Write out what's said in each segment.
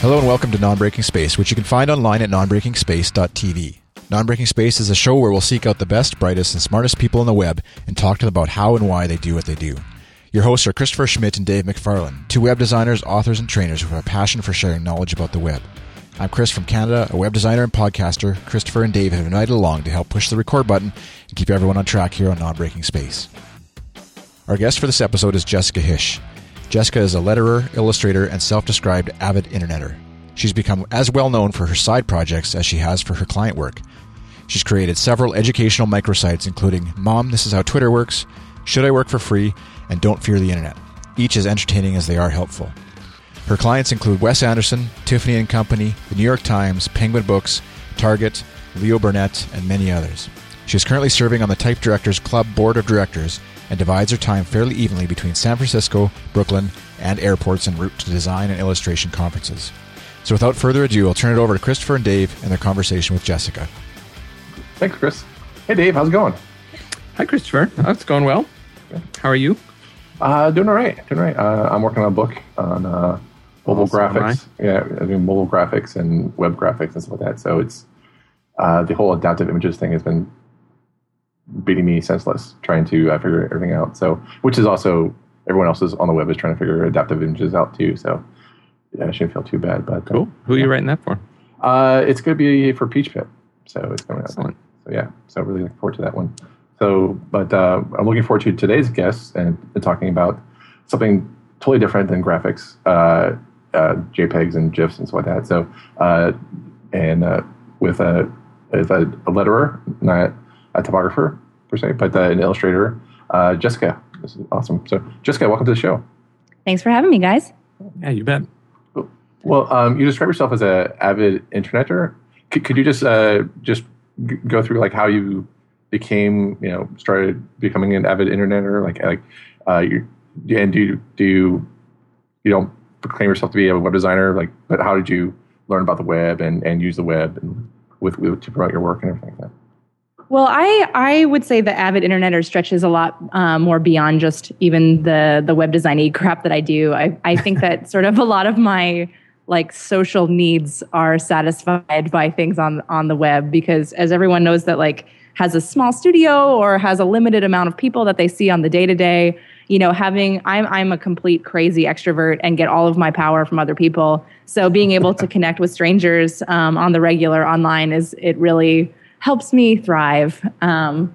Hello and welcome to Non-Breaking Space, which you can find online at nonbreakingspace.tv. Non-Breaking Space is a show where we'll seek out the best, brightest, and smartest people on the web and talk to them about how and why they do what they do. Your hosts are Christopher Schmitt and Dave McFarland, two web designers, authors, and trainers who have a passion for sharing knowledge about the web. I'm Chris from Canada, a web designer and podcaster. Christopher and Dave have invited along to help push the record button and keep everyone on track here on Non-Breaking Space. Our guest for this episode is Jessica Hische. Jessica is a letterer, illustrator, and self described avid interneter. She's become as well known for her side projects as she has for her client work. She's created several educational microsites, including Mom, This Is How Twitter Works, Should I Work for Free, and Don't Fear the Internet, each as entertaining as they are helpful. Her clients include Wes Anderson, Tiffany and Company, the New York Times, Penguin Books, Target, Leo Burnett, and many others. She is currently serving on the Type Directors Club Board of Directors and divides her time fairly evenly between San Francisco, Brooklyn, and airports en route to design and illustration conferences. So without further ado, I'll turn it over to Christopher and Dave and their conversation with Jessica. Thanks, Chris. Hey, Dave, how's it going? Hi, Christopher. Oh, it's going well. How are you? Uh, doing all right. Doing all right. Uh, I'm working on a book on uh, mobile Oh, so am graphics. Yeah, I do mobile graphics and web graphics and stuff like that. So it's uh, the whole adaptive images thing has been beating me senseless trying to uh, figure everything out. So, which is also everyone else is on the web is trying to figure adaptive images out too. So, yeah, I shouldn't feel too bad. But uh, Cool. Who are you writing that for? Uh, it's going to be for Peach Pit, so it's coming out. Excellent. So yeah, so really looking forward to that one. So, but uh, I'm looking forward to today's guest and, and talking about something totally different than graphics, uh, uh, JPEGs and GIFs and stuff like that. So, uh, and uh, with a, with a, a letterer, not a typographer per se, but uh, an illustrator, uh, Jessica. This is awesome. So, Jessica, welcome to the show. Thanks for having me, guys. Yeah, you bet. Well, um, you describe yourself as an avid interneter. Could, could you just uh, just g- go through like how you became, you know, started becoming an avid interneter? Like, like, uh, you and do you, do you you don't proclaim yourself to be a web designer? Like, but how did you learn about the web and, and use the web and with, with to promote your work and everything like that? Well, I I would say the avid interneter stretches a lot um, more beyond just even the the web designy crap that I do. I I think that sort of a lot of my like social needs are satisfied by things on on the web because as everyone knows that like has a small studio or has a limited amount of people that they see on the day to day you know having i'm i'm a complete crazy extrovert and get all of my power from other people so being able to connect with strangers um, on the regular online is it really helps me thrive um,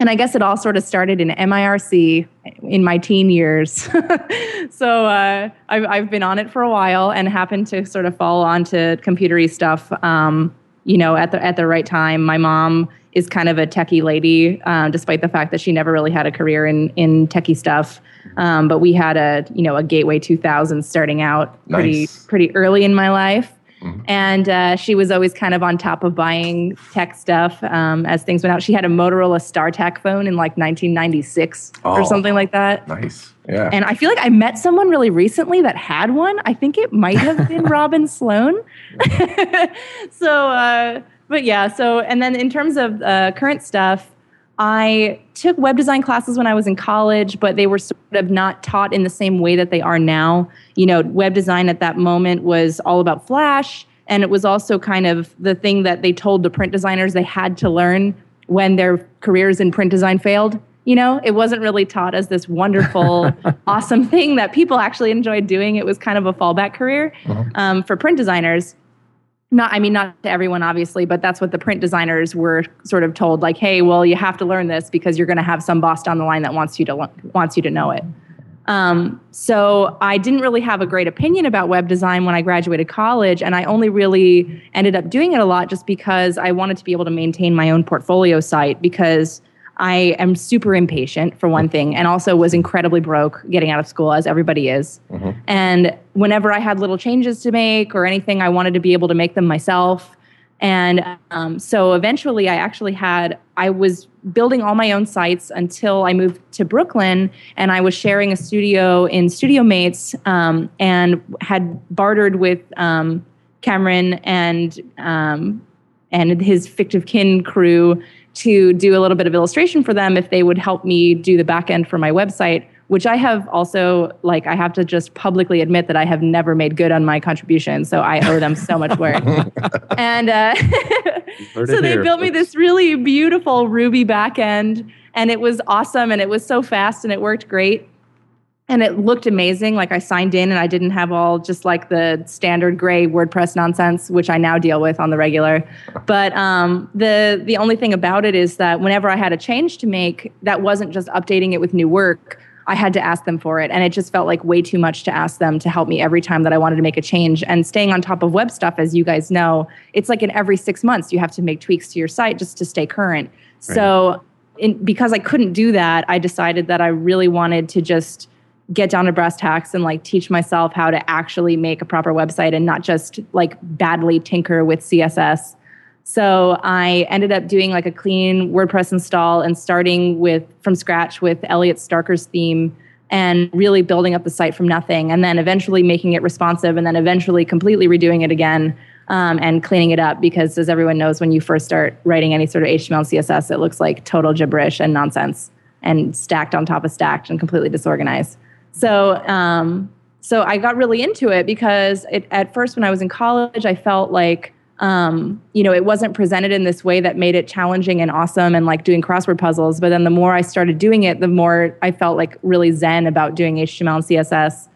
and I guess it all sort of started in MIRC in my teen years. so uh, I've, I've been on it for a while and happened to sort of fall onto computery stuff, um, you know, at the at the right time. My mom is kind of a techie lady, uh, despite the fact that she never really had a career in in techie stuff. Um, but we had a you know a Gateway 2000 starting out pretty pretty early in my life. Mhm. And uh, she was always kind of on top of buying tech stuff um, as things went out. She had a Motorola StarTAC phone in like 1996 Oh. or something like that. Nice. Yeah. And I feel like I met someone really recently that had one. I think it might have been Robin Sloan. so, uh, but yeah. So, and then in terms of uh, current stuff, I took web design classes when I was in college, but they were sort of not taught in the same way that they are now. You know, web design at that moment was all about Flash, and it was also kind of the thing that they told the print designers they had to learn when their careers in print design failed. You know, it wasn't really taught as this wonderful, awesome thing that people actually enjoyed doing. It was kind of a fallback career Mhm. um, for print designers not i mean not to everyone obviously but that's what the print designers were sort of told like hey well you have to learn this because you're going to have some boss down the line that wants you to wants you to know it. Um, so i didn't really have a great opinion about web design when i graduated college and i only really ended up doing it a lot just because i wanted to be able to maintain my own portfolio site because i am super impatient for one thing and also was incredibly broke getting out of school as everybody is Mhm. and whenever I had little changes to make or anything, I wanted to be able to make them myself. And um, so eventually, I actually had, I was building all my own sites until I moved to Brooklyn and I was sharing a studio in Studio Mates um, and had bartered with um, Cameron and, um, and his Fictive Kin crew to do a little bit of illustration for them if they would help me do the back end for my website which I have also like I have to just publicly admit that I have never made good on my contribution, so I owe them so much work. and uh, so they here. built me this really beautiful Ruby backend, and it was awesome, and it was so fast, and it worked great and it looked amazing. Like I signed in and I didn't have all just like the standard gray WordPress nonsense, which I now deal with on the regular. But um, the the only thing about it is that whenever I had a change to make, that wasn't just updating it with new work. I had to ask them for it, and it just felt like way too much to ask them to help me every time that I wanted to make a change. And staying on top of web stuff, as you guys know, it's like in every six months you have to make tweaks to your site just to stay current. Right. So, in, because I couldn't do that, I decided that I really wanted to just get down to brass tacks and like teach myself how to actually make a proper website and not just like badly tinker with css so i ended up doing like a clean wordpress install and starting with from scratch with elliot starker's theme and really building up the site from nothing and then eventually making it responsive and then eventually completely redoing it again um, and cleaning it up because as everyone knows when you first start writing any sort of html and css it looks like total gibberish and nonsense and stacked on top of stacked and completely disorganized so, um, so I got really into it because it, at first, when I was in college, I felt like, um, you know, it wasn't presented in this way that made it challenging and awesome and like doing crossword puzzles. But then the more I started doing it, the more I felt like really zen about doing HTML and CSS.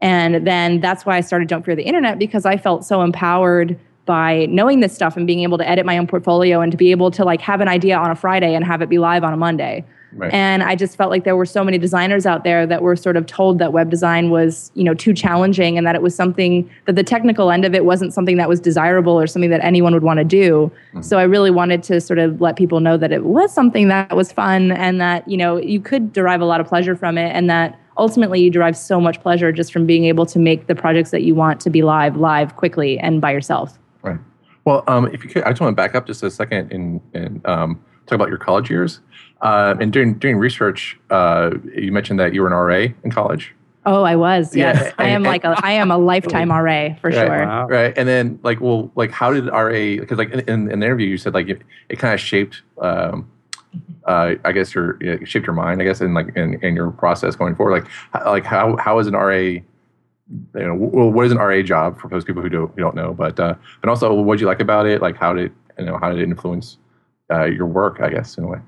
And then that's why I started Don't Fear the Internet because I felt so empowered by knowing this stuff and being able to edit my own portfolio and to be able to like have an idea on a Friday and have it be live on a Monday. Right. And I just felt like there were so many designers out there that were sort of told that web design was, you know, too challenging and that it was something that the technical end of it wasn't something that was desirable or something that anyone would want to do. Mm-hmm. So I really wanted to sort of let people know that it was something that was fun and that, you know, you could derive a lot of pleasure from it and that ultimately you derive so much pleasure just from being able to make the projects that you want to be live live quickly and by yourself. Right. Well, um, if you could, I just want to back up just a second and, and um, talk about your college years. Uh, and doing doing research, uh, you mentioned that you were an RA in college. Oh, I was. Yes, yeah. I am like a I am a lifetime RA for right, sure. Wow. Right, and then like, well, like, how did RA? Because like in, in, in, the interview, you said like it, it kind of shaped. Um, uh, I guess your it shaped your mind. I guess in like in, in your process going forward. Like how, like how how is an RA? You know, well, what is an RA job for those people who don't who don't know? But uh, and also, what did you like about it? Like how did you know how did it influence uh, your work? I guess in a way.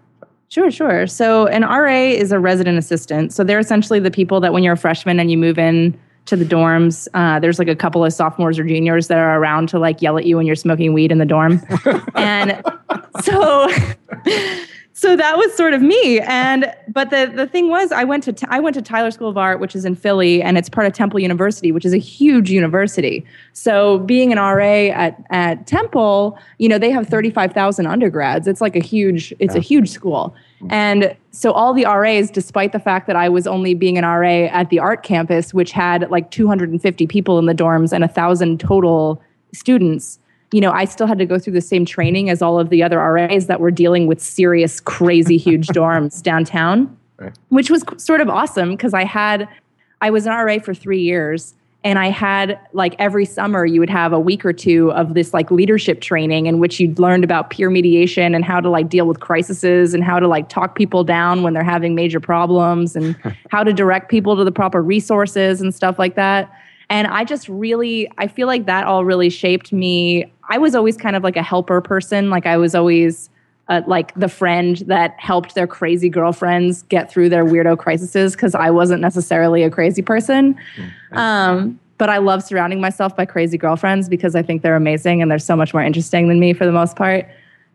Sure, sure. So an RA is a resident assistant. So they're essentially the people that when you're a freshman and you move in to the dorms, uh, there's like a couple of sophomores or juniors that are around to like yell at you when you're smoking weed in the dorm. and so so that was sort of me. And but the the thing was i went to I went to tyler school of art which is in philly and it's part of temple university which is a huge university. So being an ra at at temple you know they have 35000 undergrads. It's like a huge it's yeah. a huge school. And so all the ras despite the fact that i was only being an ra at the art campus which had like 250 people in the dorms and a thousand total students you know, I still had to go through the same training as all of the other RAs that were dealing with serious, crazy, huge dorms downtown, right. which was sort of awesome because I had, I was an RA for three years. And I had like every summer, you would have a week or two of this like leadership training in which you'd learned about peer mediation and how to like deal with crises and how to like talk people down when they're having major problems and how to direct people to the proper resources and stuff like that. And I just really, I feel like that all really shaped me I was always kind of like a helper person. Like I was always uh, like the friend that helped their crazy girlfriends get through their weirdo crises because I wasn't necessarily a crazy person. Mm-hmm. Um, but I love surrounding myself by crazy girlfriends because I think they're amazing and they're so much more interesting than me for the most part.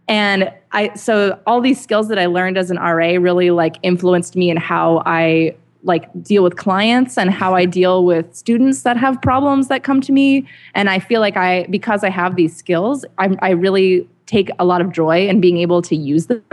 And I so all these skills that I learned as an RA really like influenced me in how I like deal with clients and how I deal with students that have problems that come to me. And I feel like I, because I have these skills, I, I really take a lot of joy in being able to use them.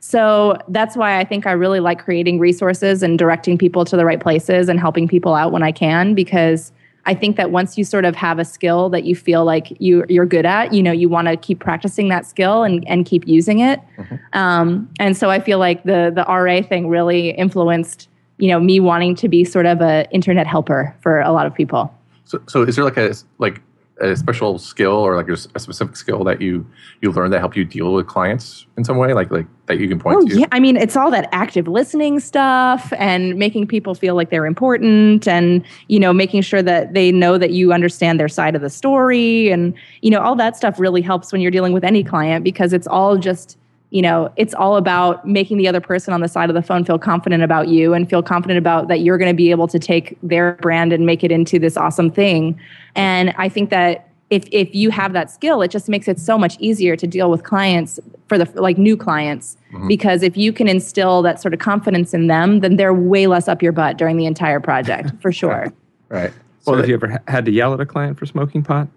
So that's why I think I really like creating resources and directing people to the right places and helping people out when I can because I think that once you sort of have a skill that you feel like you you're good at, you know, you want to keep practicing that skill and, and keep using it. Mm-hmm. Um, and so I feel like the the RA thing really influenced you know me wanting to be sort of a internet helper for a lot of people. So, so is there like a like a special skill or like a, specific skill that you you learned that help you deal with clients in some way, like like that you can point Oh to? yeah, I mean it's all that active listening stuff and making people feel like they're important and you know making sure that they know that you understand their side of the story and you know all that stuff really helps when you're dealing with any client because it's all just you know it's all about making the other person on the side of the phone feel confident about you and feel confident about that you're going to be able to take their brand and make it into this awesome thing. And i think that if if you have that skill it just makes it so much easier to deal with clients for the like new clients. Mm-hmm. Because if you can instill that sort of confidence in them then they're way less up your butt during the entire project for sure. Right. So Well, have you ever had to yell at a client for smoking pot?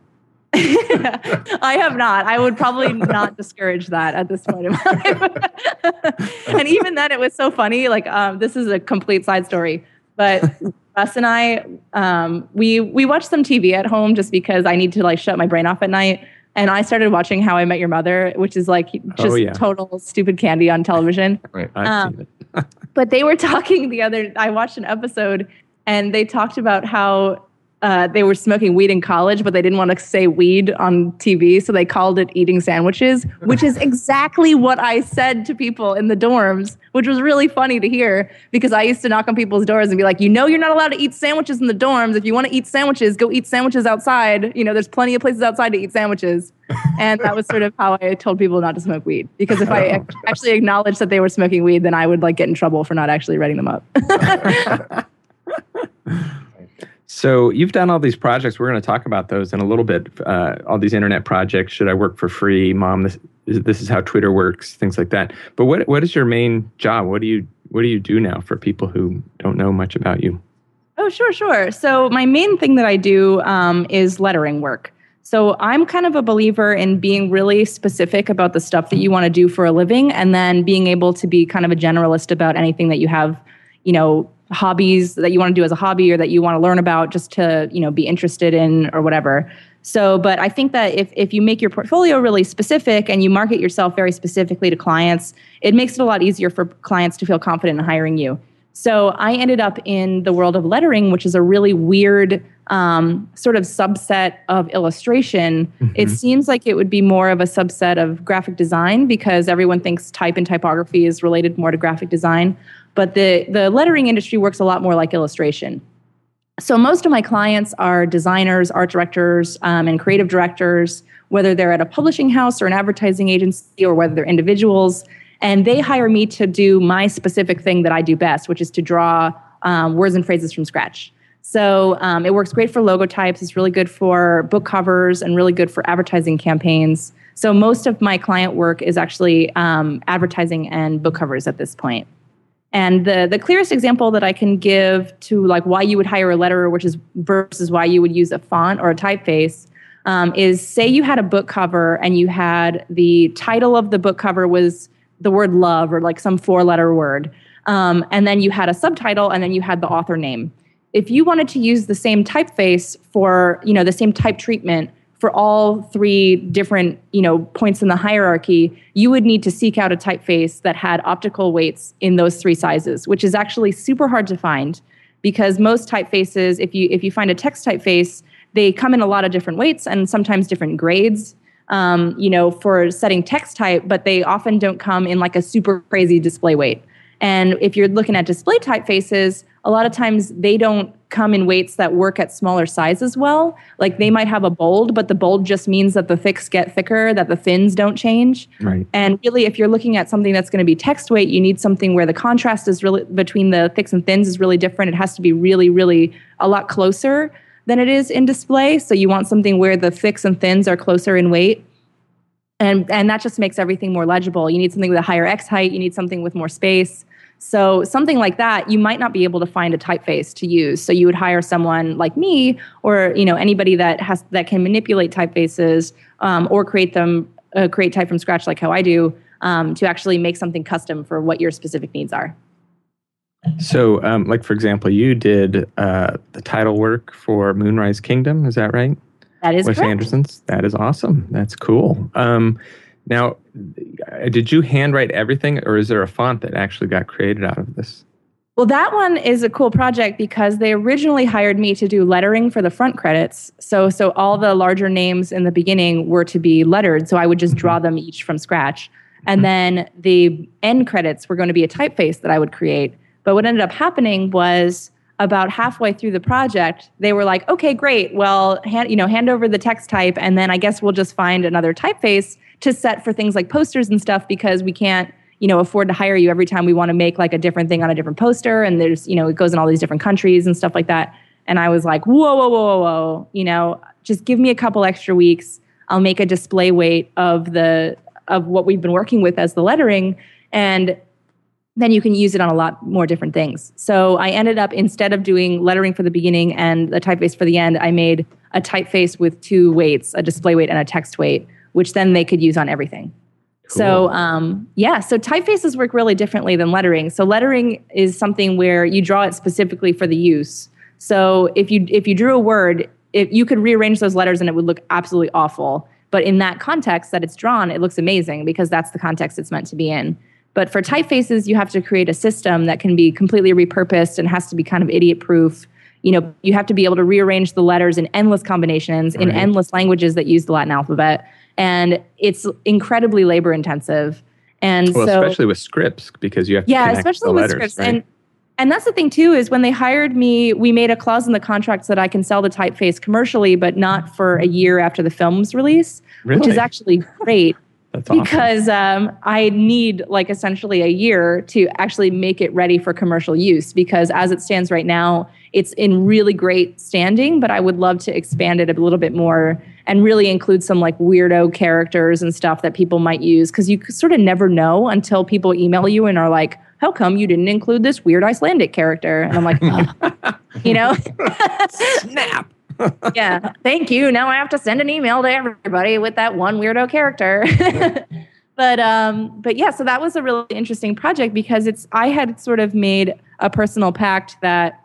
I have not. I would probably not discourage that at this point in my life. and even then, it was so funny. Like, um, this is a complete side story, but Russ and I, um, we we watch some TV at home just because I need to like shut my brain off at night. And I started watching How I Met Your Mother, which is like just Oh, yeah. total stupid candy on television. right. I've Um, seen it. but they were talking the other i watched an episode and they talked about how uh, they were smoking weed in college but they didn't want to say weed on tv so they called it eating sandwiches which is exactly what i said to people in the dorms which was really funny to hear because i used to knock on people's doors and be like you know you're not allowed to eat sandwiches in the dorms. If you want to eat sandwiches go eat sandwiches outside. You know there's plenty of places outside to eat sandwiches. And that was sort of how i told people not to smoke weed because if i actually acknowledged that they were smoking weed then i would like get in trouble for not actually writing them up So you've done all these projects. We're going to talk about those in a little bit. Uh, all these internet projects. Should I work for free, Mom? This is, this is how Twitter works. Things like that. But what what is your main job? What do you what do you do now for people who don't know much about you? Oh, sure, sure. So, my main thing that I do um, is lettering work. So, I'm kind of a believer in being really specific about the stuff that you want to do for a living and then being able to be kind of a generalist about anything that you have, you know, hobbies that you want to do as a hobby or that you want to learn about just to, you know, be interested in or whatever. So, but I think that if, if you make your portfolio really specific and you market yourself very specifically to clients, it makes it a lot easier for clients to feel confident in hiring you. So I ended up in the world of lettering, which is a really weird um, sort of subset of illustration. It seems like it would be more of a subset of graphic design because everyone thinks type and typography is related more to graphic design. But the, the lettering industry works a lot more like illustration. So most of my clients are designers, art directors, um, and creative directors, whether they're at a publishing house or an advertising agency or whether they're individuals. And they hire me to do my specific thing that I do best, which is to draw um, words and phrases from scratch. So um, it works great for logo types. It's really good for book covers and really good for advertising campaigns. So most of my client work is actually um, advertising and book covers at this point. And the the clearest example that I can give to like why you would hire a letterer, which is versus why you would use a font or a typeface, um, is say you had a book cover and you had the title of the book cover was the word love or like some four letter word, um, and then you had a subtitle and then you had the author name. If you wanted to use the same typeface for you know the same type treatment for all three different you know points in the hierarchy you would need to seek out a typeface that had optical weights in those three sizes which is actually super hard to find because most typefaces if you if you find a text typeface they come in a lot of different weights and sometimes different grades um, you know for setting text type but they often don't come in like a super crazy display weight. And if you're looking at display typefaces, a lot of times they don't come in weights that work at smaller sizes well. Like they might have a bold, but the bold just means that the thicks get thicker, that the thins don't change. Right. And really, if you're looking at something that's going to be text weight, you need something where the contrast is really between the thicks and thins is really different. It has to be really, really a lot closer than it is in display. So you want something where the thicks and thins are closer in weight and and that just makes everything more legible you need something with a higher x height you need something with more space so something like that you might not be able to find a typeface to use so you would hire someone like me or you know anybody that has that can manipulate typefaces um, or create them uh, create type from scratch like how i do um, to actually make something custom for what your specific needs are So, um, like for example, you did uh, the title work for Moonrise Kingdom. Is that right? that is Wes correct Anderson's. That is awesome. That's cool. Um, now, did you handwrite everything, or is there a font that actually got created out of this? Well, that one is a cool project because they originally hired me to do lettering for the front credits. So, so all the larger names in the beginning were to be lettered. So I would just draw mm-hmm. them each from scratch. And mm-hmm. then the end credits were going to be a typeface that I would create. But what ended up happening was about halfway through the project, they were like, "Okay, great. Well, hand, you know, hand over the text type, and then I guess we'll just find another typeface to set for things like posters and stuff because we can't." you know afford to hire you every time we want to make like a different thing on a different poster and there's you know it goes in all these different countries and stuff like that and i was like whoa whoa whoa whoa whoa you know just give me a couple extra weeks i'll make a display weight of the of what we've been working with as the lettering and then you can use it on a lot more different things so i ended up instead of doing lettering for the beginning and the typeface for the end i made a typeface with two weights a display weight and a text weight which then they could use on everything so um, yeah, so typefaces work really differently than lettering. So lettering is something where you draw it specifically for the use. So if you if you drew a word, if you could rearrange those letters and it would look absolutely awful. But in that context that it's drawn, it looks amazing because that's the context it's meant to be in. But for typefaces, you have to create a system that can be completely repurposed and has to be kind of idiot proof. You know, you have to be able to rearrange the letters in endless combinations right. in endless languages that use the Latin alphabet and it's incredibly labor intensive. And well, so, especially with scripts because you have to yeah, especially with letters, scripts right? and. And that's the thing too is when they hired me, we made a clause in the contract that I can sell the typeface commercially, but not for a year after the film's release, really? which is actually great. That's awesome. because um, I need like essentially a year to actually make it ready for commercial use. Because as it stands right now, it's in really great standing, but I would love to expand it a little bit more and really include some like weirdo characters and stuff that people might use because you sort of never know until people email you and are like, "How come you didn't include this weird Icelandic character?" And I'm like, oh. you know, snap. Yeah, thank you. Now I have to send an email to everybody with that one weirdo character. but um, but yeah, so that was a really interesting project because it's I had sort of made a personal pact that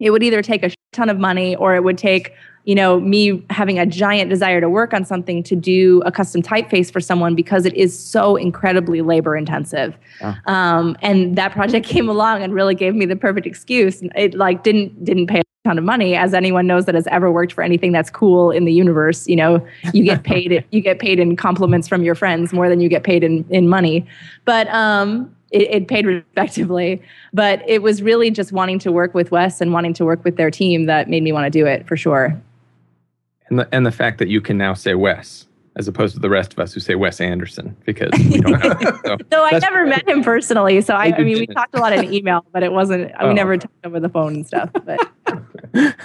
it would either take a ton of money or it would take you know me having a giant desire to work on something to do a custom typeface for someone because it is so incredibly labor intensive yeah. um, and that project came along and really gave me the perfect excuse it like didn't didn't pay a ton of money as anyone knows that has ever worked for anything that's cool in the universe you know you get paid you get paid in compliments from your friends more than you get paid in in money but um it, it, paid respectively. But it was really just wanting to work with Wes and wanting to work with their team that made me want to do it for sure. And the, and the fact that you can now say Wes as opposed to the rest of us who say Wes Anderson because we don't know. So, so I never met him personally. So I, I mean, we talked a lot in email, but it wasn't. Oh. We never talked over the phone and stuff. But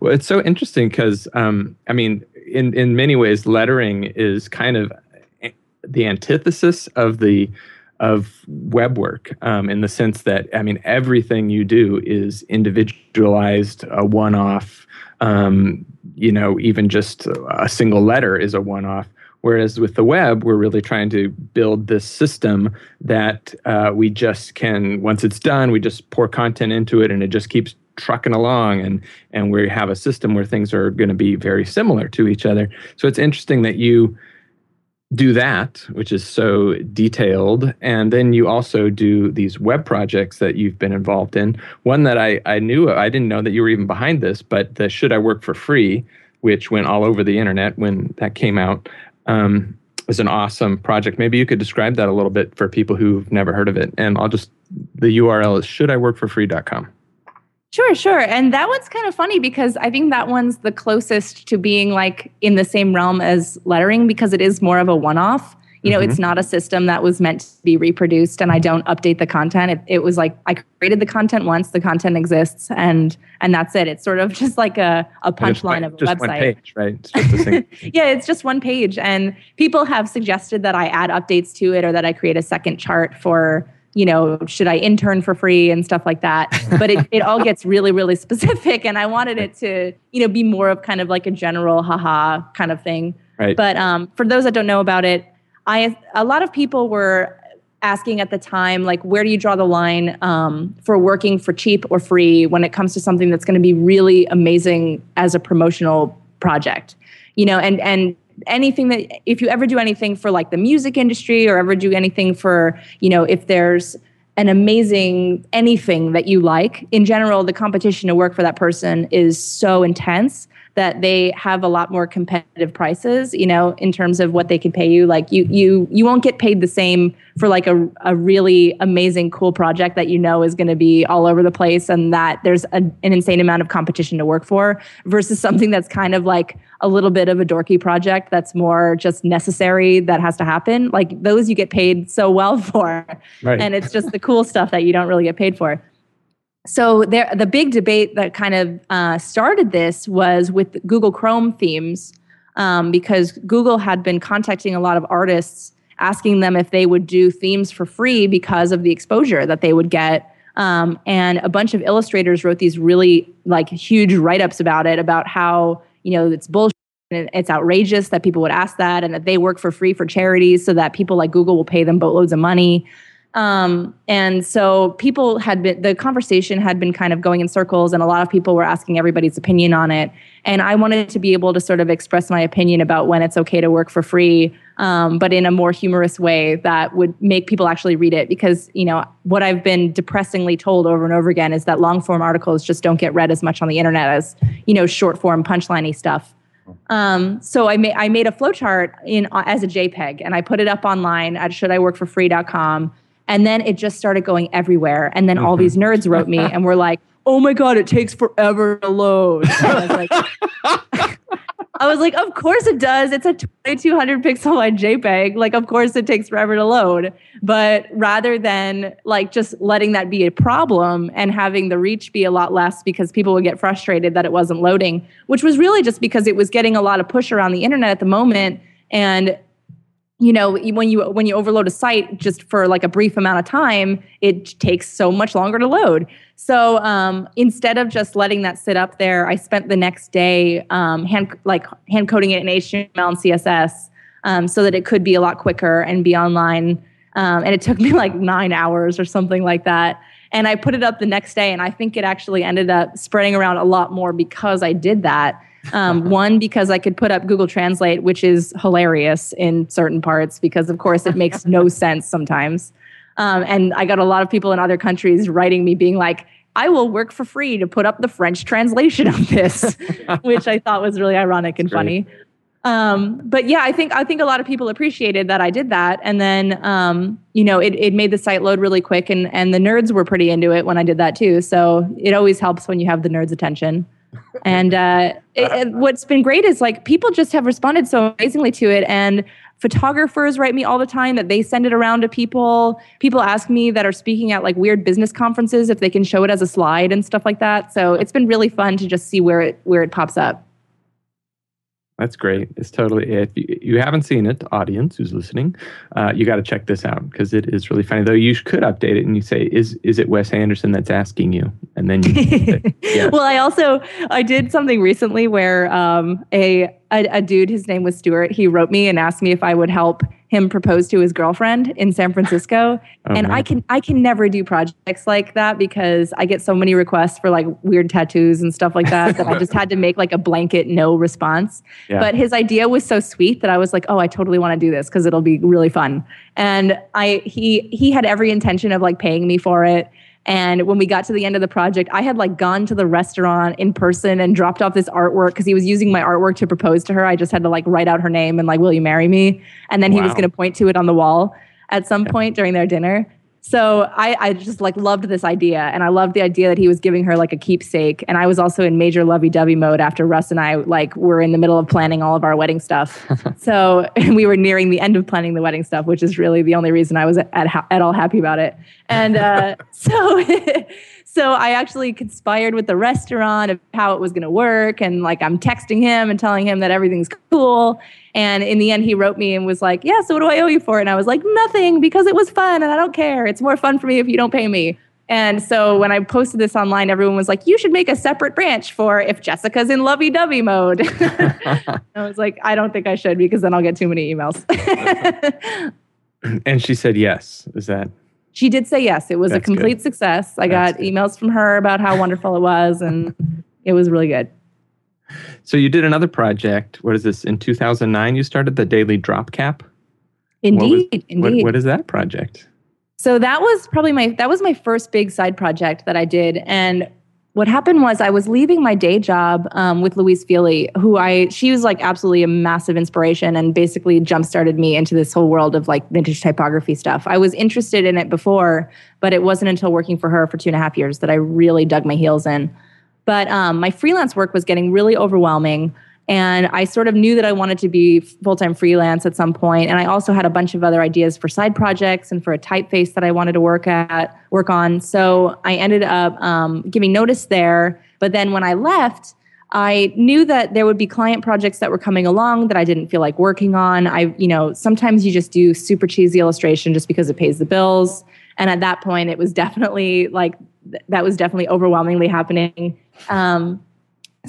well, it's so interesting because um, I mean, in in many ways, lettering is kind of the antithesis of the of web work um, in the sense that I mean everything you do is individualized, a one-off. Um, you know, even just a single letter is a one-off. Whereas with the web, we're really trying to build this system that uh, we just can, once it's done, we just pour content into it and it just keeps trucking along and and we have a system where things are going to be very similar to each other so it's interesting that you do that, which is so detailed. And then you also do these web projects that you've been involved in. One that I, I knew, I didn't know that you were even behind this, but the Should I Work for Free, which went all over the internet when that came out, um, was an awesome project. Maybe you could describe that a little bit for people who've never heard of it. And I'll just, the URL is shouldiworkforfree.com. Sure, sure. And that one's kind of funny because I think that one's the closest to being like in the same realm as lettering because it is more of a one off. You know, mm-hmm. it's not a system that was meant to be reproduced and I don't update the content. It, it was like I created the content once, the content exists and and that's it. It's sort of just like a, a punchline of a just website. One page, right? It's just yeah, it's just one page. And people have suggested that I add updates to it or that I create a second chart for you know, should I intern for free and stuff like that. But it, it all gets really, really specific. And I wanted it to, you know, be more of kind of like a general haha kind of thing. Right. But um, for those that don't know about it, I a lot of people were asking at the time, like, where do you draw the line um, for working for cheap or free when it comes to something that's going to be really amazing as a promotional project? You know, and and anything that if you ever do anything for like the music industry or ever do anything for you know if there's an amazing anything that you like. In general, the competition to work for that person is so intense that they have a lot more competitive prices, you know, in terms of what they can pay you. Like you you you won't get paid the same for like a, a really amazing cool project that you know is going to be all over the place and that there's a, an insane amount of competition to work for versus something that's kind of like a little bit of a dorky project that's more just necessary that has to happen. Like those you get paid so well for. Right. And it's just the cool stuff that you don't really get paid for so there, the big debate that kind of uh, started this was with Google Chrome themes, um, because Google had been contacting a lot of artists, asking them if they would do themes for free because of the exposure that they would get. Um, and a bunch of illustrators wrote these really like huge write-ups about it, about how you know it's bullshit. And it's outrageous that people would ask that, and that they work for free for charities, so that people like Google will pay them boatloads of money. Um, and so people had been, the conversation had been kind of going in circles, and a lot of people were asking everybody's opinion on it. And I wanted to be able to sort of express my opinion about when it's okay to work for free, um, but in a more humorous way that would make people actually read it. Because, you know, what I've been depressingly told over and over again is that long form articles just don't get read as much on the internet as, you know, short form punchliney stuff. Um, so I made I made a flowchart in uh, as a JPEG and I put it up online at shouldIworkforfree.com and then it just started going everywhere. And then mm-hmm. all these nerds wrote me and were like, oh my God, it takes forever to load. I was like, I was like, of course it does. It's a 2200 pixel wide JPEG. Like, of course it takes forever to load. But rather than like just letting that be a problem and having the reach be a lot less because people would get frustrated that it wasn't loading, which was really just because it was getting a lot of push around the internet at the moment. And you know when you when you overload a site just for like a brief amount of time it takes so much longer to load. So um, instead of just letting that sit up there i spent the next day um, hand like hand coding it in html and css um, so that it could be a lot quicker and be online. Um, and it took me like nine hours or something like that. And i put it up the next day and i think it actually ended up spreading around a lot more because i did that um, one, because I could put up Google Translate, which is hilarious in certain parts, because of course it makes no sense sometimes. Um, and I got a lot of people in other countries writing me being like, I will work for free to put up the French translation of this, which I thought was really ironic and funny. Um, but yeah, I think I think a lot of people appreciated that I did that, and then um, you know it, it made the site load really quick, and and the nerds were pretty into it when I did that too. So it always helps when you have the nerds' attention and uh, it, what's been great is like people just have responded so amazingly to it. And photographers write me all the time that they send it around to people. People ask me that are speaking at like weird business conferences if they can show it as a slide and stuff like that. So it's been really fun to just see where it where it pops up that's great. It's totally. If you, haven't seen it, audience who's listening, uh, you got to check this out because it is really funny. Though you could update it and you say, "Is is it Wes Anderson that's asking you?" And then you. yes. well, I also I did something recently where um, a, a a dude, his name was Stuart. He wrote me and asked me if I would help him propose to his girlfriend in San Francisco. Oh, and man. I can I can never do projects like that because I get so many requests for like weird tattoos and stuff like that that I just had to make like a blanket no response. Yeah. But his idea was so sweet that I was like, "Oh, I totally want to do this because it'll be really fun." And I he he had every intention of like paying me for it and when we got to the end of the project, I had like gone to the restaurant in person and dropped off this artwork because he was using my artwork to propose to her. I just had to like write out her name and like, will you marry me? And then wow. he was going to point to it on the wall at some point during their dinner. So I, I just like loved this idea, and I loved the idea that he was giving her like a keepsake. And I was also in major lovey-dovey mode after Russ and I like were in the middle of planning all of our wedding stuff. so we were nearing the end of planning the wedding stuff, which is really the only reason I was at at all happy about it. And uh, so so I actually conspired with the restaurant of how it was going to work. And like, I'm texting him and telling him that everything's cool. And in the end, he wrote me and was like, Yeah, so what do I owe you for? And I was like, Nothing, because it was fun and I don't care. It's more fun for me if you don't pay me. And so when I posted this online, everyone was like, you should make a separate branch for if Jessica's in lovey dovey mode. I was like, I don't think I should because then I'll get too many emails. and she said yes. Is that? She did say yes. It was That's a complete good. success. I That's got good. emails from her about how wonderful it was, and it was really good. So you did another project. What is this? In 2009, you started the Daily Drop Cap. Indeed, was, indeed. What, what is that project? So that was probably my that was my first big side project that I did, and what happened was I was leaving my day job um, with Louise Fili, who I she was like absolutely a massive inspiration and basically jump started me into this whole world of like vintage typography stuff. I was interested in it before, but it wasn't until working for her for two and a half years that I really dug my heels in. But um, my freelance work was getting really overwhelming. And I sort of knew that I wanted to be full time freelance at some point. And I also had a bunch of other ideas for side projects and for a typeface that I wanted to work at, work on. So I ended up um, giving notice there. But then when I left, I knew that there would be client projects that were coming along that I didn't feel like working on. I, you know, sometimes you just do super cheesy illustration just because it pays the bills. And at that point, it was definitely like that was definitely overwhelmingly happening. Um,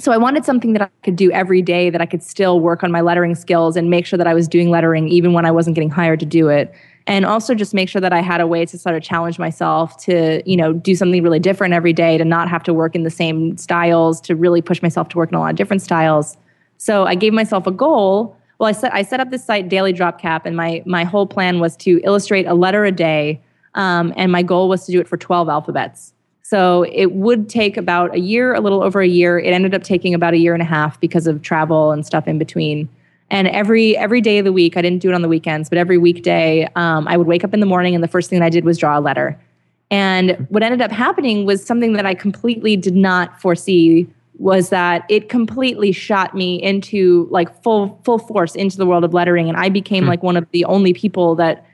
so I wanted something that I could do every day that I could still work on my lettering skills and make sure that I was doing lettering even when I wasn't getting hired to do it. And also just make sure that I had a way to sort of challenge myself to, you know, do something really different every day, to not have to work in the same styles, to really push myself to work in a lot of different styles. So I gave myself a goal. Well, I set I set up this site Daily Drop Cap, and my my whole plan was to illustrate a letter a day, um, and my goal was to do it for twelve alphabets. So it would take about a year, a little over a year. It ended up taking about a year and a half because of travel and stuff in between. And every every day of the week, I didn't do it on the weekends, but every weekday, um, I would wake up in the morning, and the first thing that I did was draw a letter. And what ended up happening was something that I completely did not foresee was that it completely shot me into like full full force into the world of lettering, and I became hmm. like one of the only people that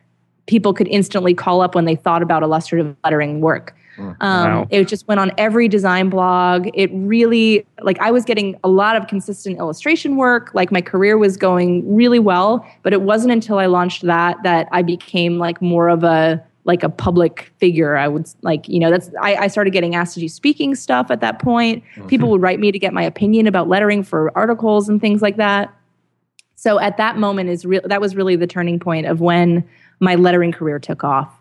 people could instantly call up when they thought about illustrative lettering work. Mm, um, wow. It just went on every design blog. It really, like, I was getting a lot of consistent illustration work. Like, my career was going really well, but it wasn't until I launched that that I became like more of a like a public figure. I would like, you know, that's I, I started getting asked to do speaking stuff at that point. Mm-hmm. People would write me to get my opinion about lettering for articles and things like that. So at that moment is real that was really the turning point of when my lettering career took off.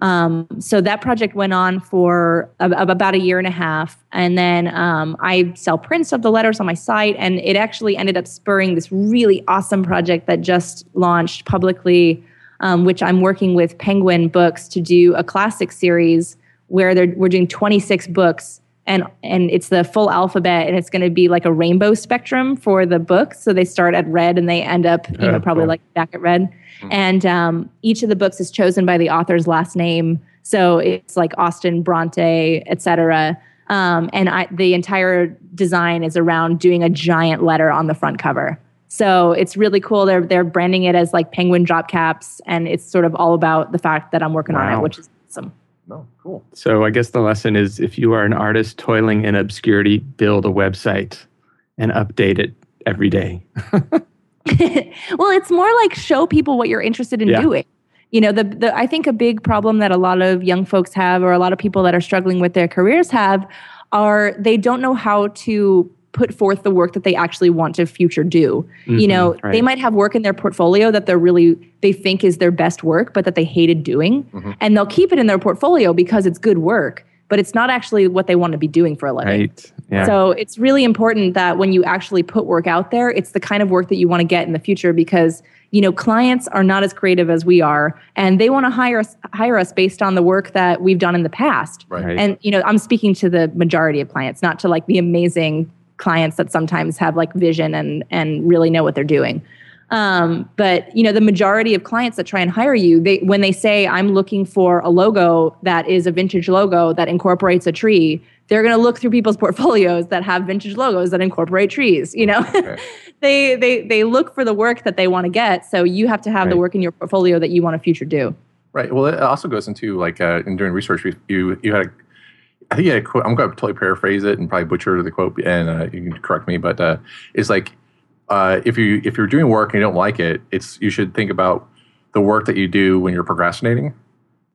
Um, so that project went on for about a year and a half. And then um, I sell prints of the letters on my site. And it actually ended up spurring this really awesome project that just launched publicly, um, which I'm working with Penguin Books to do a classic series where we're doing 26 books. And, and it's the full alphabet and it's going to be like a rainbow spectrum for the book so they start at red and they end up you know probably like back at red Mm-hmm. And um, each of the books is chosen by the author's last name. So it's like Austen, Bronte, etc. Um, and I, the entire design is around doing a giant letter on the front cover. So it's really cool. They're they're branding it as like penguin drop caps, and it's sort of all about the fact that I'm working wow. on it, which is awesome. Oh, cool. So I guess the lesson is if you are an artist toiling in obscurity, build a website and update it every day. well, it's more like show people what you're interested in yeah. doing. You know, the, the I think a big problem that a lot of young folks have, or a lot of people that are struggling with their careers have, are they don't know how to put forth the work that they actually want to future do. Mm-hmm, you know, right. they might have work in their portfolio that they're really they think is their best work, but that they hated doing, mm-hmm. and they'll keep it in their portfolio because it's good work but it's not actually what they want to be doing for a living. Right. Yeah. So it's really important that when you actually put work out there, it's the kind of work that you want to get in the future because you know clients are not as creative as we are and they want to hire us hire us based on the work that we've done in the past. Right. And you know, I'm speaking to the majority of clients, not to like the amazing clients that sometimes have like vision and and really know what they're doing. Um, but you know, the majority of clients that try and hire you, they when they say I'm looking for a logo that is a vintage logo that incorporates a tree, they're going to look through people's portfolios that have vintage logos that incorporate trees. You know, right. they they they look for the work that they want to get. So you have to have right. the work in your portfolio that you want to future do. Right. Well, it also goes into like uh, in doing research, you you had a I think you had a quote. I'm going to totally paraphrase it and probably butcher the quote, and uh, you can correct me. But uh, it's like uh, if you if you're doing work and you don't like it, it's you should think about the work that you do when you're procrastinating.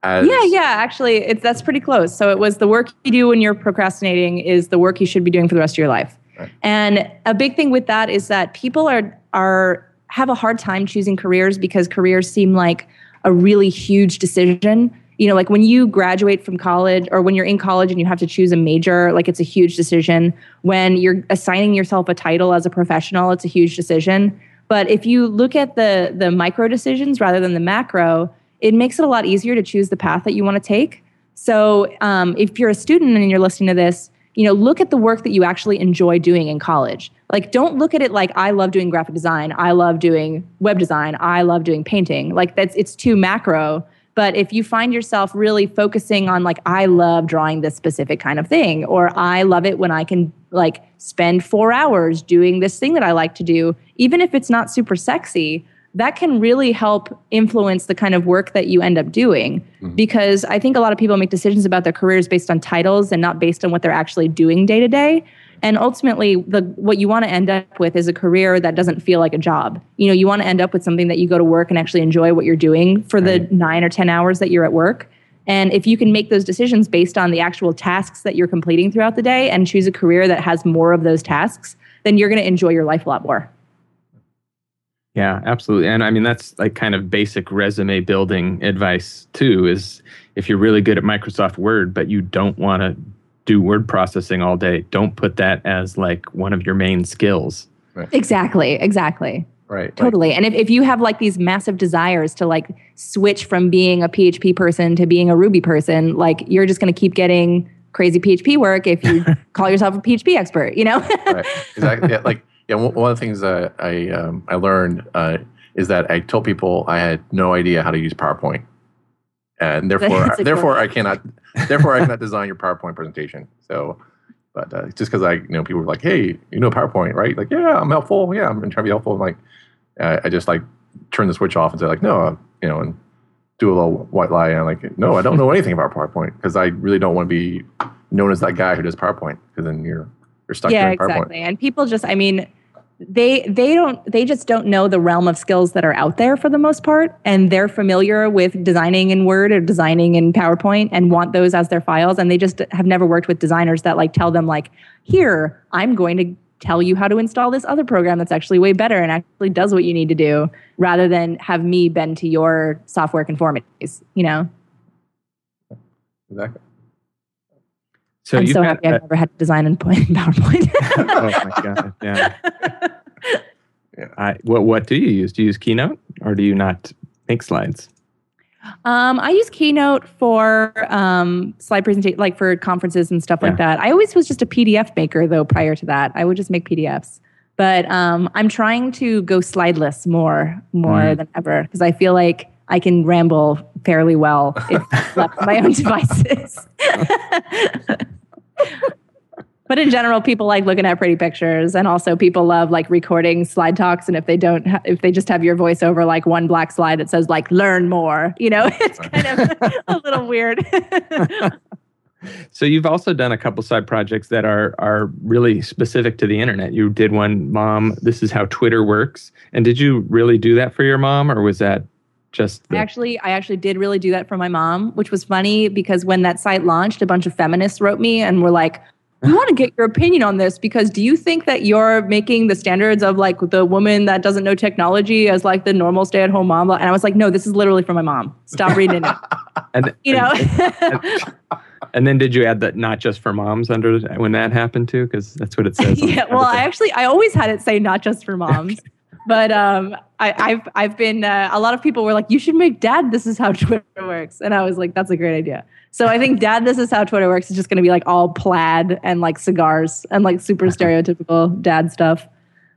As yeah, yeah, actually, it's that's pretty close. So it was the work you do when you're procrastinating is the work you should be doing for the rest of your life. Right. And a big thing with that is that people are are have a hard time choosing careers because careers seem like a really huge decision you know like when you graduate from college or when you're in college and you have to choose a major like it's a huge decision when you're assigning yourself a title as a professional it's a huge decision but if you look at the the micro decisions rather than the macro it makes it a lot easier to choose the path that you want to take. So um, if you're a student and you're listening to this, you know, look at the work that you actually enjoy doing in college. Like, don't look at it like I love doing graphic design, I love doing web design, I love doing painting. Like that's it's too macro. But if you find yourself really focusing on like I love drawing this specific kind of thing, or I love it when I can like spend four hours doing this thing that I like to do, even if it's not super sexy, that can really help influence the kind of work that you end up doing. Mm-hmm. Because I think a lot of people make decisions about their careers based on titles and not based on what they're actually doing day to day. And ultimately, the, what you want to end up with is a career that doesn't feel like a job. You know, you want to end up with something that you go to work and actually enjoy what you're doing for the nine or 10 hours that you're at work. And if you can make those decisions based on the actual tasks that you're completing throughout the day and choose a career that has more of those tasks, then you're going to enjoy your life a lot more. Yeah, absolutely. And I mean, that's like kind of basic resume building advice too is if you're really good at Microsoft Word, but you don't want to do word processing all day, don't put that as like one of your main skills. Right. Exactly. Exactly. Right. Totally. Like, and if, if you have like these massive desires to like switch from being a PHP person to being a Ruby person, like you're just going to keep getting crazy PHP work if you call yourself a PHP expert, you know? right. Exactly. Yeah. Like, yeah, one of the things that I um, I learned uh, is that I told people I had no idea how to use PowerPoint, and therefore therefore I cannot therefore I cannot design your PowerPoint presentation. So, but uh, just because I you know people were like, hey, you know PowerPoint, right? Like, yeah, I'm helpful. Yeah, I'm trying to be helpful. And like, uh, I just like turn the switch off and say like, no, uh, you know, and do a little white lie and I'm like, no, I don't know anything about PowerPoint because I really don't want to be known as that guy who does PowerPoint because then you're you're stuck yeah, exactly. And people just, I mean, they they don't they just don't know the realm of skills that are out there for the most part and they're familiar with designing in word or designing in powerpoint and want those as their files and they just have never worked with designers that like tell them like here i'm going to tell you how to install this other program that's actually way better and actually does what you need to do rather than have me bend to your software conformities you know? Exactly so I'm so happy I've never had to design in PowerPoint. oh my god! Yeah. yeah. I, what What do you use? Do you use Keynote or do you not make slides? Um, I use Keynote for um, slide presentation, like for conferences and stuff yeah. like that. I always was just a PDF maker though. Prior to that, I would just make PDFs. But um, I'm trying to go slideless more, more mm. than ever because I feel like I can ramble fairly well if left my own devices. but in general, people like looking at pretty pictures, and also people love like recording slide talks. And if they don't, ha- if they just have your voice over like one black slide, it says like "learn more." You know, it's kind of a little weird. so you've also done a couple side projects that are are really specific to the internet. You did one, mom. This is how Twitter works. And did you really do that for your mom, or was that just the- I actually I actually did really do that for my mom, which was funny because when that site launched, a bunch of feminists wrote me and were like, "We want to get your opinion on this because do you think that you're making the standards of like the woman that doesn't know technology as like the normal stay-at-home mom?" And I was like, "No, this is literally for my mom. Stop reading it." and you know. and, and, then did you add that not just for moms under when that happened too? Because that's what it says. yeah. Well, I actually I always had it say not just for moms. But um, I, have I've been uh, a lot of people were like, you should make Dad. This is how Twitter works, and I was like, that's a great idea. So I think Dad, this is how Twitter works. is just going to be like all plaid and like cigars and like super stereotypical dad stuff.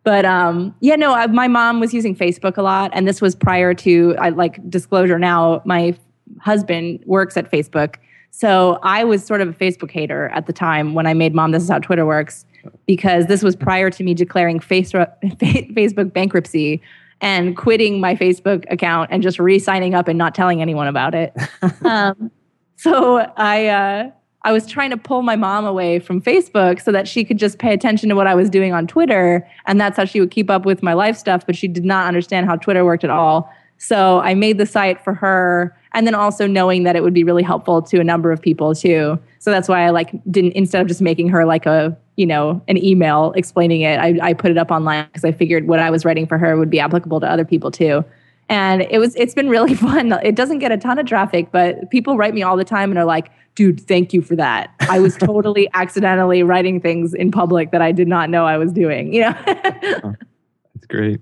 But um, yeah, no, I, my mom was using Facebook a lot, and this was prior to I like disclosure. Now my husband works at Facebook, so I was sort of a Facebook hater at the time when I made Mom. This is how Twitter works because this was prior to me declaring Facebook bankruptcy and quitting my Facebook account and just re-signing up and not telling anyone about it. um, so I uh, I was trying to pull my mom away from Facebook so that she could just pay attention to what I was doing on Twitter, and that's how she would keep up with my life stuff. But she did not understand how Twitter worked at all. So I made the site for her, and then also knowing that it would be really helpful to a number of people too. So that's why I like didn't instead of just making her like a you know an email explaining it, I, I put it up online because I figured what I was writing for her would be applicable to other people too. And it was it's been really fun. It doesn't get a ton of traffic, but people write me all the time and are like, dude, thank you for that. I was totally accidentally writing things in public that I did not know I was doing. You know, that's great.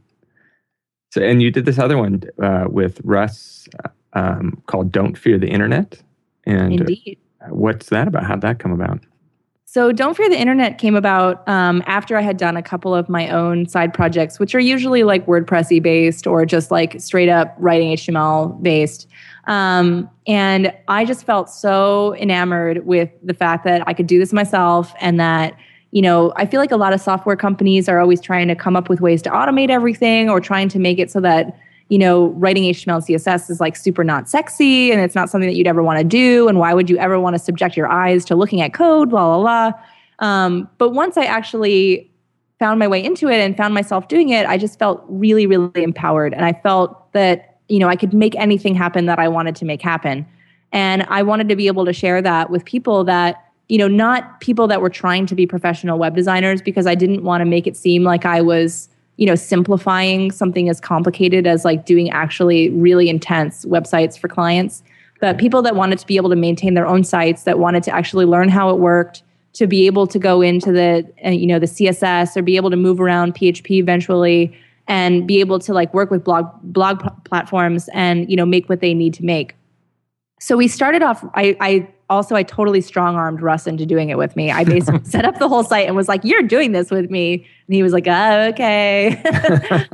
So, and you did this other one uh, with Russ. um, called "Don't Fear the Internet." And Indeed. what's that about? How'd that come about? So, Don't Fear the Internet came about um, after I had done a couple of my own side projects, which are usually like WordPressy based or just like straight up writing HTML based. Um, and I just felt so enamored with the fact that I could do this myself and that, you know, I feel like a lot of software companies are always trying to come up with ways to automate everything or trying to make it so that you know, writing HTML and CSS is like super not sexy and it's not something that you'd ever want to do. And why would you ever want to subject your eyes to looking at code, blah, blah, blah. Um, but once I actually found my way into it and found myself doing it, I just felt really, really empowered. And I felt that, you know, I could make anything happen that I wanted to make happen. And I wanted to be able to share that with people that, you know, not people that were trying to be professional web designers because I didn't want to make it seem like I was you know simplifying something as complicated as like doing actually really intense websites for clients. But people that wanted to be able to maintain their own sites that wanted to actually learn how it worked to be able to go into the uh, you know the css or be able to move around php eventually and be able to like work with blog blog platforms and you know make what they need to make. So we started off i i also I totally strong armed Russ into doing it with me. I basically set up the whole site and was like, "You're doing this with me," and he was like, "Oh, okay."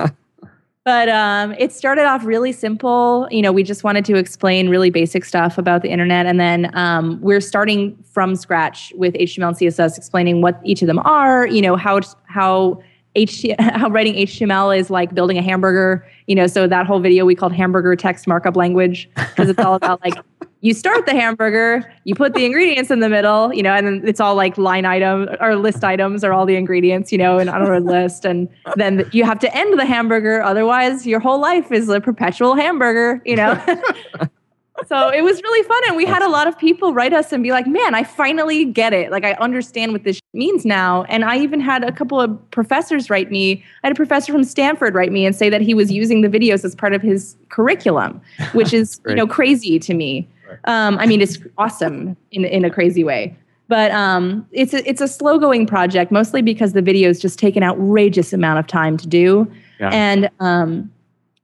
but um, it started off really simple. You know, we just wanted to explain really basic stuff about the internet, and then um, we're starting from scratch with HTML and CSS, explaining what each of them are. You know, how how how writing HTML is like building a hamburger, you know, so that whole video we called hamburger text markup language because it's all about like you start the hamburger, you put the ingredients in the middle, you know, and then it's all like line item or list items are all the ingredients, you know, and on a list. And then you have to end the hamburger. Otherwise, your whole life is a perpetual hamburger, you know. so it was really fun. And we had a lot of people write us and be like, man, I finally get it. Like, I understand what this means now. And I even had a couple of professors write me. I had a professor from Stanford write me and say that he was using the videos as part of his curriculum, which is, you know, crazy to me. Um, I mean, it's awesome in in a crazy way. But um, it's a, it's a slow going project, mostly because the videos just take an outrageous amount of time to do, yeah. and um,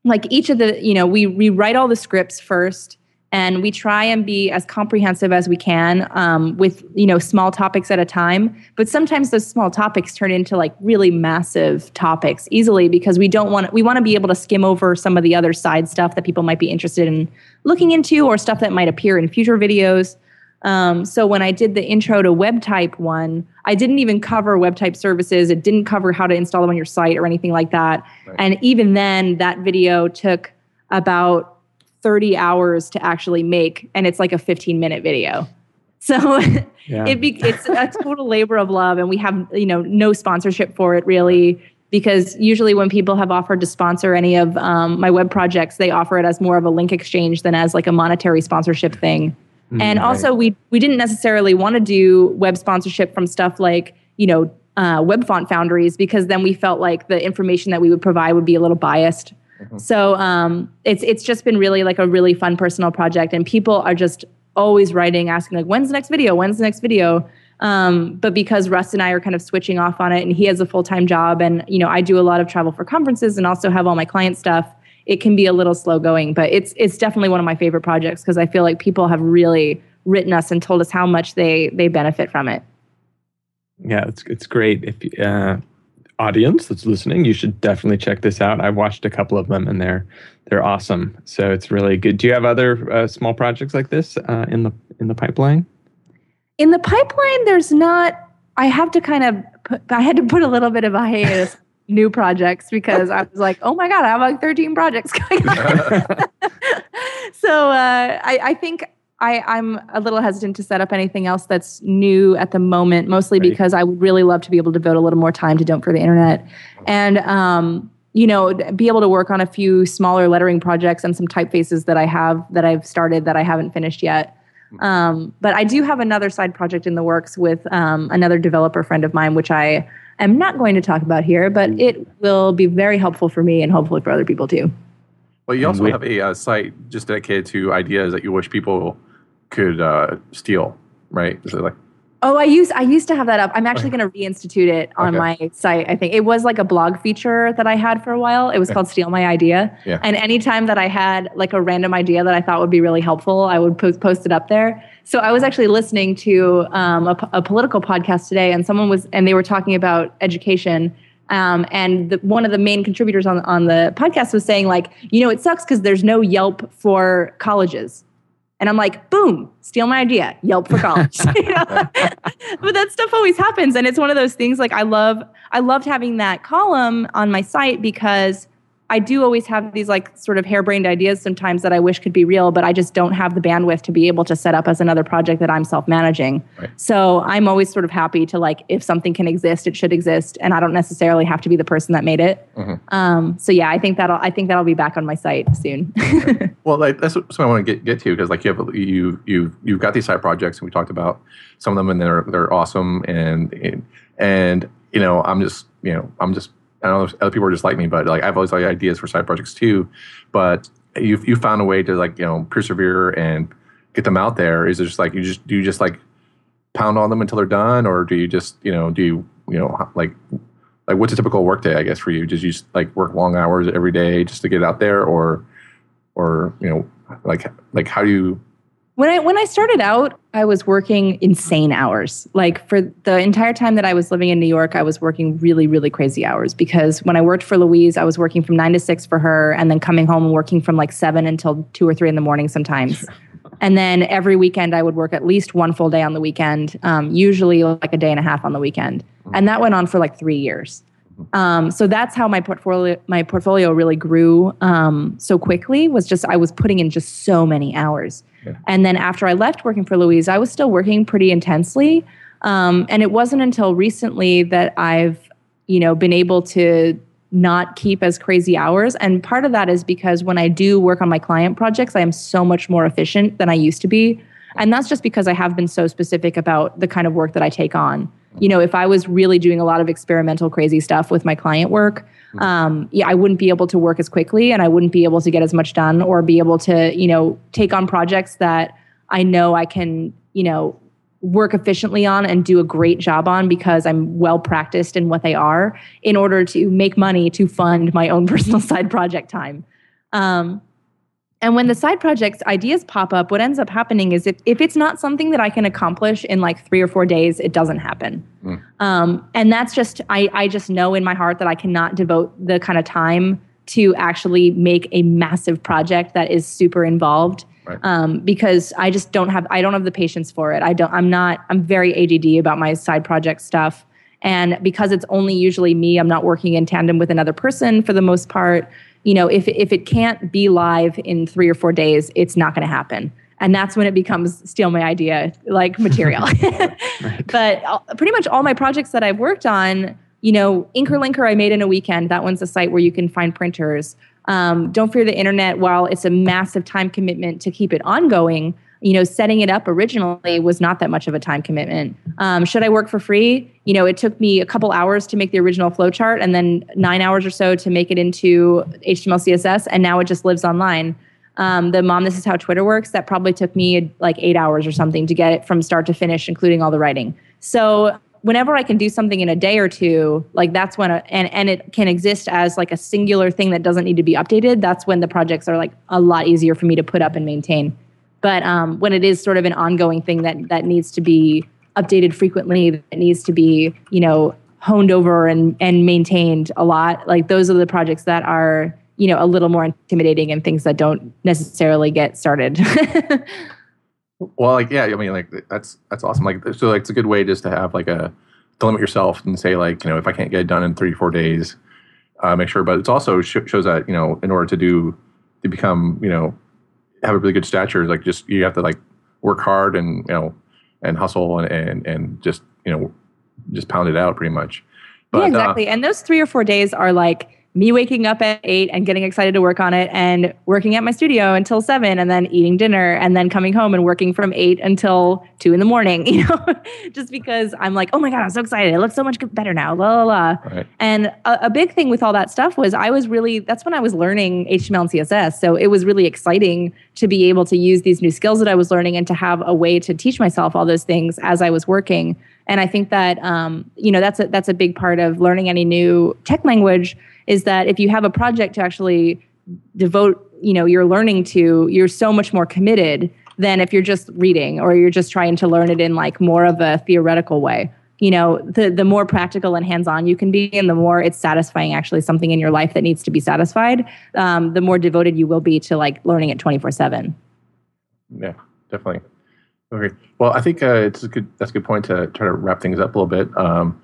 like each of the you know we we write all the scripts first and we try and be as comprehensive as we can um, with you know small topics at a time. But sometimes those small topics turn into like really massive topics easily because we don't want we want to be able to skim over some of the other side stuff that people might be interested in looking into or stuff that might appear in future videos. Um, so when i did the intro to web type one i didn't even cover web type services. It didn't cover how to install them on your site or anything like that. Right. and even then that video took about 30 hours to actually make and it's like a 15 minute video so yeah. it be, it's a total labor of love and we have you know no sponsorship for it really because usually when people have offered to sponsor any of um, my web projects they offer it as more of a link exchange than as like a monetary sponsorship thing mm, and right. also we we didn't necessarily want to do web sponsorship from stuff like you know uh, web font foundries because then we felt like the information that we would provide would be a little biased Mm-hmm. So um, it's it's just been really like a really fun personal project, and people are just always writing, asking like, "When's the next video? When's the next video?" Um, but because Russ and I are kind of switching off on it, and he has a full time job, and you know I do a lot of travel for conferences, and also have all my client stuff. It can be a little slow going, but it's it's definitely one of my favorite projects because I feel like people have really written us and told us how much they they benefit from it. Yeah, it's it's great. If uh, audience that's listening, you should definitely check this out. I've watched a couple of them and they're they're awesome. So it's really good. Do you have other uh, small projects like this uh, in the in the pipeline? In the pipeline, there's not. I have to kind of. Put, I had to put a little bit of a hiatus. new projects because I was like, oh my god, I have like 13 projects going on. so uh, I, I think I, I'm a little hesitant to set up anything else that's new at the moment, mostly right. because I would really love to be able to devote a little more time to Don't Fear the Internet. And, um, you know, be able to work on a few smaller lettering projects and some typefaces that I have that I've started that I haven't finished yet. Um, but I do have another side project in the works with um, another developer friend of mine, which I am not going to talk about here, but hmm. it will be very helpful for me and hopefully for other people too. Well, you also have a uh, site just dedicated to ideas that you wish people could uh, steal, right? Is it like Oh, I used I used to have that up. I'm actually going to reinstitute it on Okay. my site. I think it was like a blog feature that I had for a while. It was called "Steal My Idea," Yeah. and anytime that I had like a random idea that I thought would be really helpful, I would post post it up there. So I was actually listening to um, a, a political podcast today, and someone was and they were talking about education. Um, and the, one of the main contributors on on the podcast was saying like, you know, it sucks because there's no Yelp for colleges. And I'm like, boom, steal my idea, Yelp for college. But that stuff always happens. And it's one of those things like I love, I loved having that column on my site because I do always have these like sort of harebrained ideas sometimes that I wish could be real, but I just don't have the bandwidth to be able to set up as another project that I'm self managing. Right. So I'm always sort of happy to like, if something can exist, it should exist. And I don't necessarily have to be the person that made it. Um, so yeah, I think that'll, I think that'll be back on my site soon. Well, like, that's something I want to get, get to because like you have you you you've got these side projects and we talked about some of them and they're they're awesome and and you know I'm just you know I'm just I know other people are just like me but like I've always had ideas for side projects too, but you you found a way to like you know persevere and get them out there. Is it just like you just do you just like pound on them until they're done or do you just you know do you you know like like what's a typical work day I guess for you? Did you just like work long hours every day just to get out there or or you know like like how do you When I when I started out, I was working insane hours. Like for the entire time that I was living in New York, I was working really really crazy hours because when I worked for Louise, I was working from 9 to 6 for her and then coming home and working from like 7 until 2 or 3 in the morning sometimes. And then every weekend I would work at least one full day on the weekend, um, usually like a day and a half on the weekend. And that went on for like 3 years. Um, so that's how my portfolio my portfolio really grew um, so quickly. Was just I was putting in just so many hours, and then after I left working for Louise, I was still working pretty intensely. Um, and it wasn't until recently that I've you know been able to not keep as crazy hours. And part of that is because when I do work on my client projects, I am so much more efficient than I used to be. And that's just because I have been so specific about the kind of work that I take on. You know, if I was really doing a lot of experimental, crazy stuff with my client work, um, yeah, I wouldn't be able to work as quickly and I wouldn't be able to get as much done or be able to, you know, take on projects that I know I can, you know, work efficiently on and do a great job on because I'm well practiced in what they are in order to make money to fund my own personal side project time. Um, and when the side projects ideas pop up, what ends up happening is if, if it's not something that I can accomplish in like three or four days, it doesn't happen. Um, and that's just, I, I just know in my heart that I cannot devote the kind of time to actually make a massive project that is super involved. Right. Um, because I just don't have, I don't have the patience for it. I don't, I'm not, I'm very ADD about my side project stuff. And because it's only usually me, I'm not working in tandem with another person for the most part. You know, if if it can't be live in three or four days, it's not going to happen. And that's when it becomes steal my idea like material. But pretty much all my projects that I've worked on, you know, Inker Linker I made in a weekend. That one's a site where you can find printers. Um, Don't Fear the Internet, while it's a massive time commitment to keep it ongoing, you know, setting it up originally was not that much of a time commitment. Um, should I work for free? You know, it took me a couple hours to make the original flowchart and then nine hours or so to make it into HTML, CSS, and now it just lives online. Um, the mom, this is how Twitter works. That probably took me like eight hours or something to get it from start to finish, including all the writing. So whenever I can do something in a day or two, like that's when, a, and and it can exist as like a singular thing that doesn't need to be updated. That's when the projects are like a lot easier for me to put up and maintain. But um, when it is sort of an ongoing thing that that needs to be updated frequently, that needs to be you know honed over and and maintained a lot, like those are the projects that are you know a little more intimidating and things that don't necessarily get started. well like yeah i mean like that's that's awesome like so like it's a good way just to have like a to limit yourself and say like you know if i can't get it done in three four days uh, make sure but it's also sh- shows that you know in order to do to become you know have a really good stature like just you have to like work hard and you know and hustle and and, and just you know just pound it out pretty much yeah, uh, exactly. and those three or four days are like me waking up at eight and getting excited to work on it and working at my studio until seven and then eating dinner and then coming home and working from eight until two in the morning, you know, just because I'm like, oh my God, I'm so excited. It looks so much better now, la la la. Right. And a, a big thing with all that stuff was I was really, that's when I was learning HTML and CSS. So it was really exciting to be able to use these new skills that I was learning and to have a way to teach myself all those things as I was working. And I think that um, you know that's a that's a big part of learning any new tech language is that if you have a project to actually devote you know your learning to you're so much more committed than if you're just reading or you're just trying to learn it in like more of a theoretical way. You know the the more practical and hands-on you can be and the more it's satisfying actually something in your life that needs to be satisfied um, the more devoted you will be to like learning it 24 7 yeah definitely. Okay. Well i think uh, it's a good that's a good point to try to wrap things up a little bit. Um,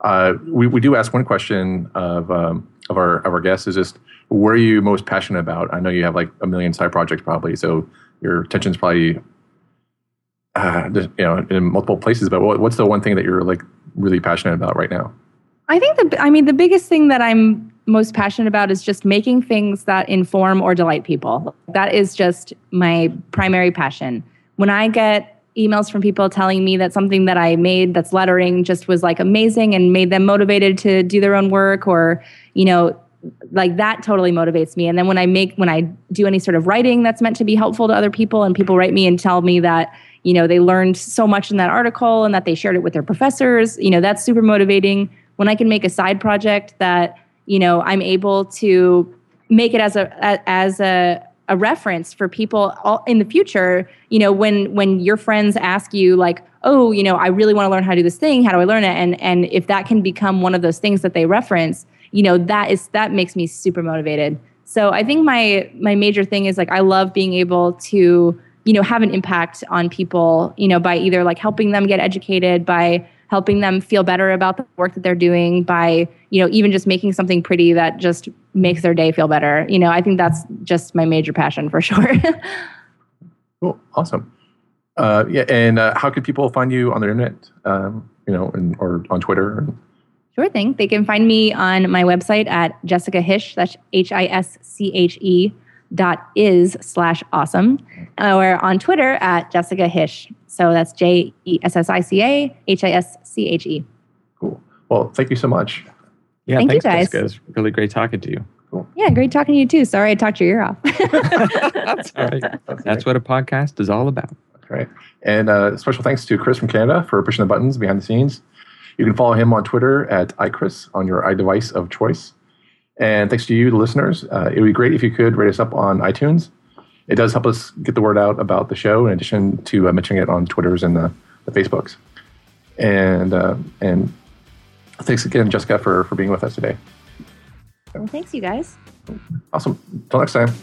uh, we, we do ask one question of um, of our of our guests is just where are you most passionate about? I know you have like a million side projects probably, so your attention's probably uh, you know in multiple places. But what, what's the one thing that you're like really passionate about right now? I think the I mean the biggest thing that I'm most passionate about is just making things that inform or delight people. That is just my primary passion. When I get emails from people telling me that something that I made that's lettering just was like amazing and made them motivated to do their own work or, you know, like that totally motivates me. And then when I make when I do any sort of writing that's meant to be helpful to other people and people write me and tell me that, you know, they learned so much in that article and that they shared it with their professors, you know, that's super motivating. When I can make a side project that, you know, I'm able to make it as a as a a reference for people all, in the future you know when when your friends ask you like oh you know i really want to learn how to do this thing how do i learn it and and if that can become one of those things that they reference you know that is that makes me super motivated. So i think my my major thing is like i love being able to you know have an impact on people you know by either like helping them get educated by helping them feel better about the work that they're doing by you know even just making something pretty that just makes their day feel better. You know i think that's just my major passion for sure. Cool. Awesome. Uh, yeah and uh, how can people find you on the internet? Um, you know and, or on twitter Sure thing. They can find me on my website at Jessica Hische, that's H I S C H E dot is slash awesome, or on Twitter at Jessica Hische. So that's J E S S I C A H I S C H E. Cool. Well, thank you so much. Yeah, thank thanks, you guys. Jessica. It was really great talking to you. Cool. Yeah, great talking to you too. Sorry I talked your ear off. That's all right. That's what a podcast is all about. That's right. And uh, special thanks to Chris from Canada for pushing the buttons behind the scenes. You can follow him on Twitter at iChris on your iDevice of choice. And thanks to you, the listeners. Uh, it would be great if you could rate us up on iTunes it does help us get the word out about the show in addition to uh, mentioning it on Twitters and the, the Facebooks. And uh, and thanks again, Jessica, for, for being with us today. Well, thanks, you guys. Awesome. Until next time.